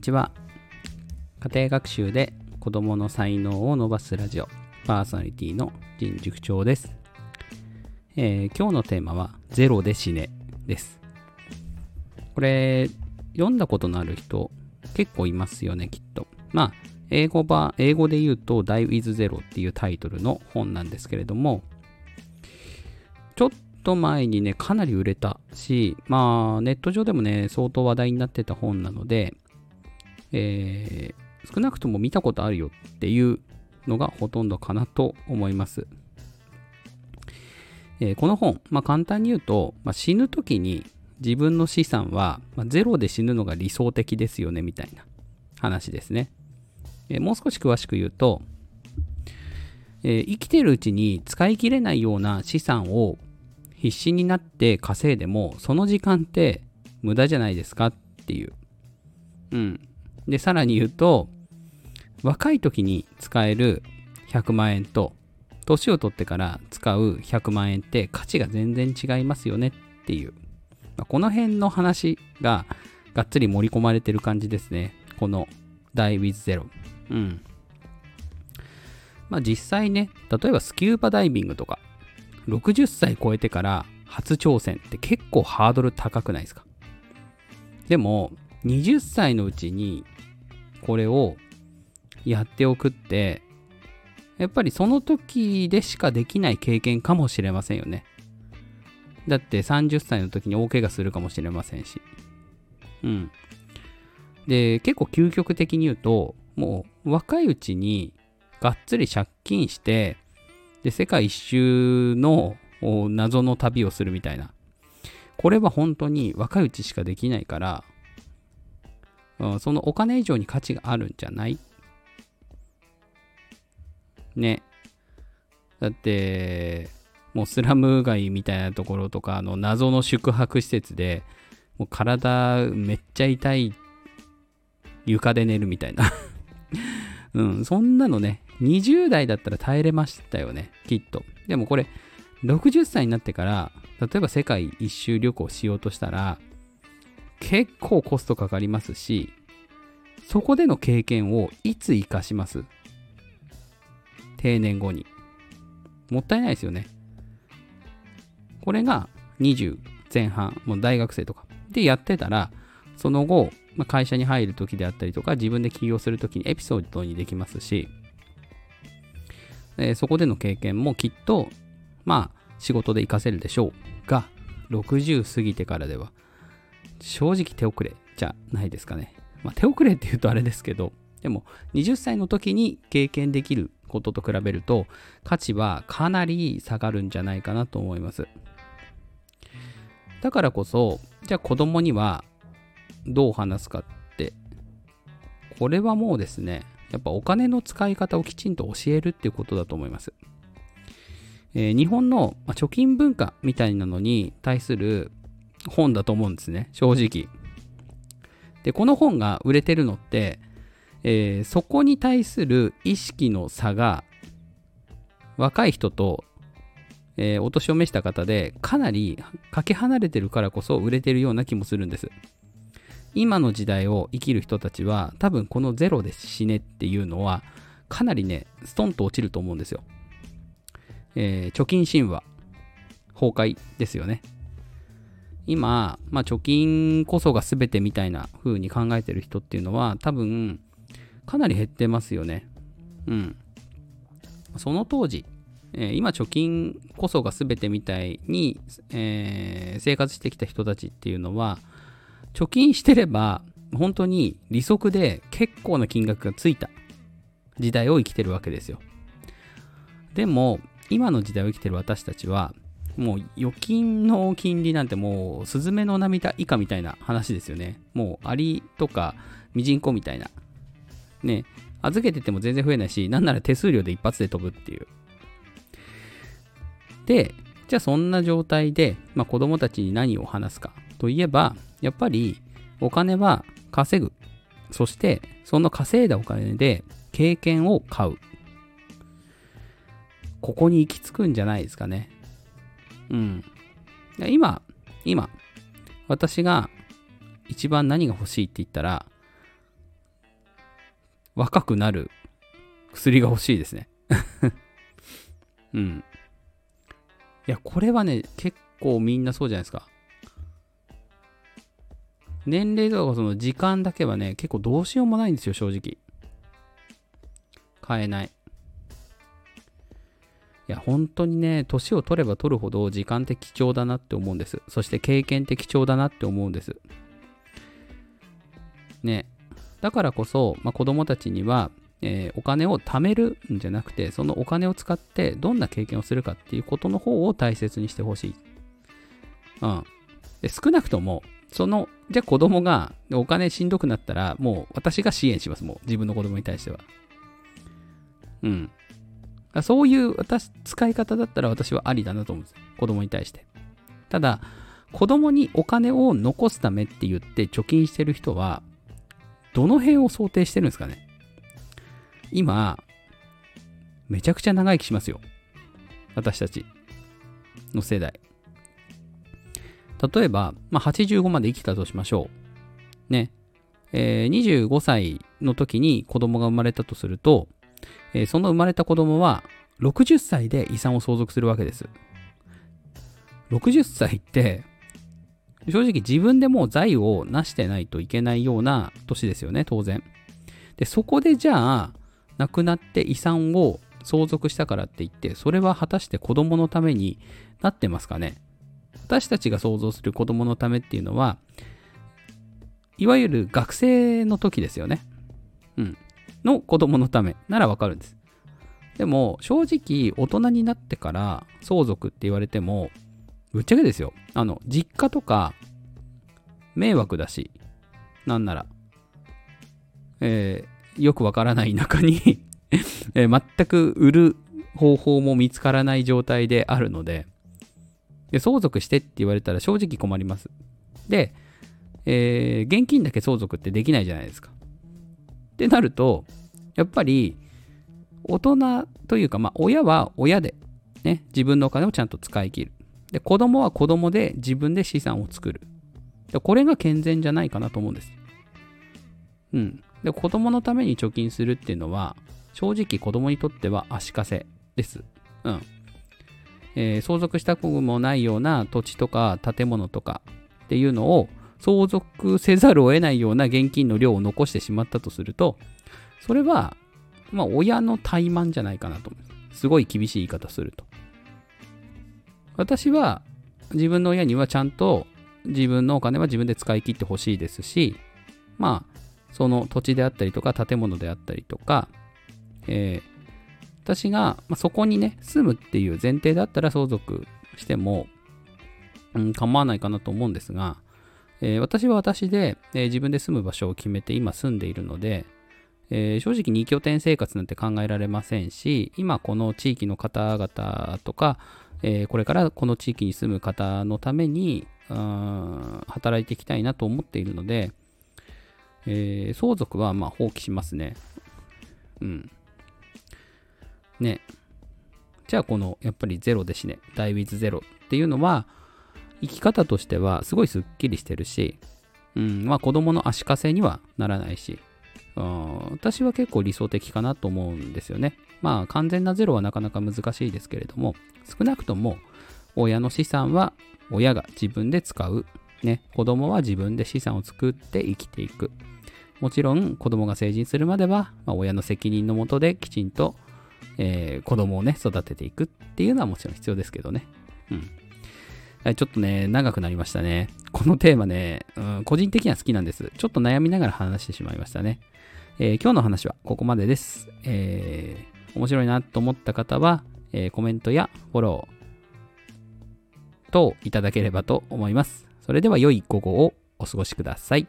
にちは。家庭学習で子供の才能を伸ばすラジオパーソナリティの陣塾長です、えー今日のテーマはゼロで死ねです。これ読んだことのある人結構いますよねきっと。まあ英語版英語で言うと Die with Zero っていうタイトルの本なんですけれどもちょっと前にね、かなり売れたし、まあ、ネット上でもね、相当話題になってた本なので、えー少なくとも見たことあるよっていうのがほとんどかなと思います。えーこの本、まあ、簡単に言うと、まあ、死ぬ時に自分の資産は、まゼロで死ぬのが理想的ですよねみたいな話ですね。えーもう少し詳しく言うと、えー生きてるうちに使い切れないような資産を必死になって稼いでもその時間って無駄じゃないですかっていう。うん。で、さらに言うと若い時に使える100万円と年を取ってから使う100万円って価値が全然違いますよねっていう。まあこの辺の話ががっつり盛り込まれてる感じですね。この Die with Zero。うん。まあ実際ね、例えばスキューバダイビングとか、60歳超えてから初挑戦って結構ハードル高くないですか？でも、20歳のうちにこれをやっておくって、やっぱりその時でしかできない経験かもしれませんよね。だって30歳の時に大怪我するかもしれませんし。うん。で、結構究極的に言うと、もう若いうちにがっつり借金して、で、世界一周の謎の旅をするみたいな。これは本当に若いうちしかできないから、うんそのお金以上に価値があるんじゃない？ね。だって、もうスラム街みたいなところとか、あの謎の宿泊施設で、もう体めっちゃ痛い床で寝るみたいな。うん、そんなのね、20代だったら耐えれましたよね、きっと。でもこれ、60歳になってから、例えば世界一周旅行しようとしたら、結構コストかかりますし、そこでの経験をいつ活かします？定年後に。もったいないですよね。これが20前半、もう大学生とかでやってたら、その後、まあ会社に入る時であったりとか、自分で起業する時にエピソードにできますし、えそこでの経験もきっと、まあ、仕事で活かせるでしょうが、60過ぎてからでは、正直手遅れじゃないですかね。まあ、手遅れって言うとあれですけど、でも、20歳の時に経験できることと比べると、価値はかなり下がるんじゃないかなと思います。だからこそ、じゃあ子供にはどう話すかって、これはもうですね、やっぱお金の使い方をきちんと教えるっていうことだと思います。えー日本の貯金文化みたいなのに対する本だと思うんですね、正直。で、この本が売れてるのって、えーそこに対する意識の差が若い人と、えーお年を召した方でかなりかけ離れてるからこそ売れてるような気もするんです。今の時代を生きる人たちは多分このゼロで死ねっていうのはかなりねストンと落ちると思うんですよ、えー貯金神話崩壊ですよね今、まあ、貯金こそが全てみたいな風に考えてる人っていうのは多分かなり減ってますよね。うん。その当時、えー今貯金こそが全てみたいに、えー生活してきた人たちっていうのは貯金してれば本当に利息で結構な金額がついた時代を生きてるわけですよ。でも今の時代を生きてる私たちはもう預金の金利なんてもうスズメの涙以下みたいな話ですよね。もうアリとかミジンコみたいな。ね。預けてても全然増えないしなんなら手数料で一発で飛ぶっていう。でじゃあそんな状態で、まあ、子供たちに何を話すか。といえばやっぱりお金は稼ぐ。そしてその稼いだお金で経験を買う。ここに行き着くんじゃないですかね。うん今今私が一番何が欲しいって言ったら若くなる薬が欲しいですね。うん。いや、これはね、結構みんなそうじゃないですか。年齢とかその時間だけはね、結構どうしようもないんですよ、正直。変えない。いや、本当にね、年を取れば取るほど時間って貴重だなって思うんです。そして経験って貴重だなって思うんです。ね。だからこそ、まあ、子供たちには、えー、お金を貯めるんじゃなくて、そのお金を使ってどんな経験をするかっていうことの方を大切にしてほしい。うん。で、少なくとも、その、じゃあ子供がお金しんどくなったら、もう私が支援します。もう自分の子供に対しては。うん。そういう私、使い方だったら私はありだなと思うんです。子供に対して。ただ、子供にお金を残すためって言って貯金してる人は、どの辺を想定してるんですかね今、めちゃくちゃ長生きしますよ。私たちの世代。例えば、まあ、85まで生きたとしましょう。ね。えー、25歳の時に子供が生まれたとすると、えー、その生まれた子供は60歳で遺産を相続するわけです。60歳って、正直自分でもう財を成してないといけないような年ですよね、当然。で、そこでじゃあ、亡くなって遺産を相続したからって言って、それは果たして子供のためになってますかね私たちが想像する子供のためっていうのは、いわゆる学生の時ですよね。うん。の子供のためならわかるんです。でも、正直、大人になってから相続って言われても、ぶっちゃけですよ。あの、実家とか、迷惑だし、なんなら、えー、よくわからない中に えー、全く売る方法も見つからない状態であるので、で相続してって言われたら正直困ります。で、えー、現金だけ相続ってできないじゃないですか。ってなると、やっぱり、大人というか、まあ、親は親で、ね、自分のお金をちゃんと使い切る。で、子供は子供で自分で資産を作る。でこれが健全じゃないかなと思うんです。うん。で、子供のために貯金するっていうのは、正直子供にとっては足かせです。うん。えー、相続したくもないような土地とか建物とかっていうのを相続せざるを得ないような現金の量を残してしまったとすると、それは、まあ、親の怠慢じゃないかなと思います。すごい厳しい言い方すると。私は自分の親にはちゃんと自分のお金は自分で使い切ってほしいですし、まあ、その土地であったりとか建物であったりとか、えー、私が、まあ、そこにね、住むっていう前提だったら相続しても、うん、構わないかなと思うんですが、えー、私は私で、えー、自分で住む場所を決めて今住んでいるので、えー、正直2拠点生活なんて考えられませんし、今この地域の方々とか、えこれからこの地域に住む方のために、働いていきたいなと思っているので、え相続はま放棄しますね。うん。ね。じゃあこのやっぱりゼロでしね、ダイウィズゼロっていうのは、生き方としてはすごいスッキリしてるし、うん、まあ子供の足かせにはならないし、うん私は結構理想的かなと思うんですよね。まあ完全なゼロはなかなか難しいですけれども、少なくとも親の資産は親が自分で使う。ね、子供は自分で資産を作って生きていく。もちろん子供が成人するまでは、まあ、親の責任のもとできちんと、えー、子供をね、育てていくっていうのはもちろん必要ですけどね。うん。ちょっとね、長くなりましたね。このテーマね、うん、個人的には好きなんです。ちょっと悩みながら話してしまいましたね。えー、今日の話はここまでです。えー、面白いなと思った方は、えー、コメントやフォロー等いただければと思います。それでは良い午後をお過ごしください。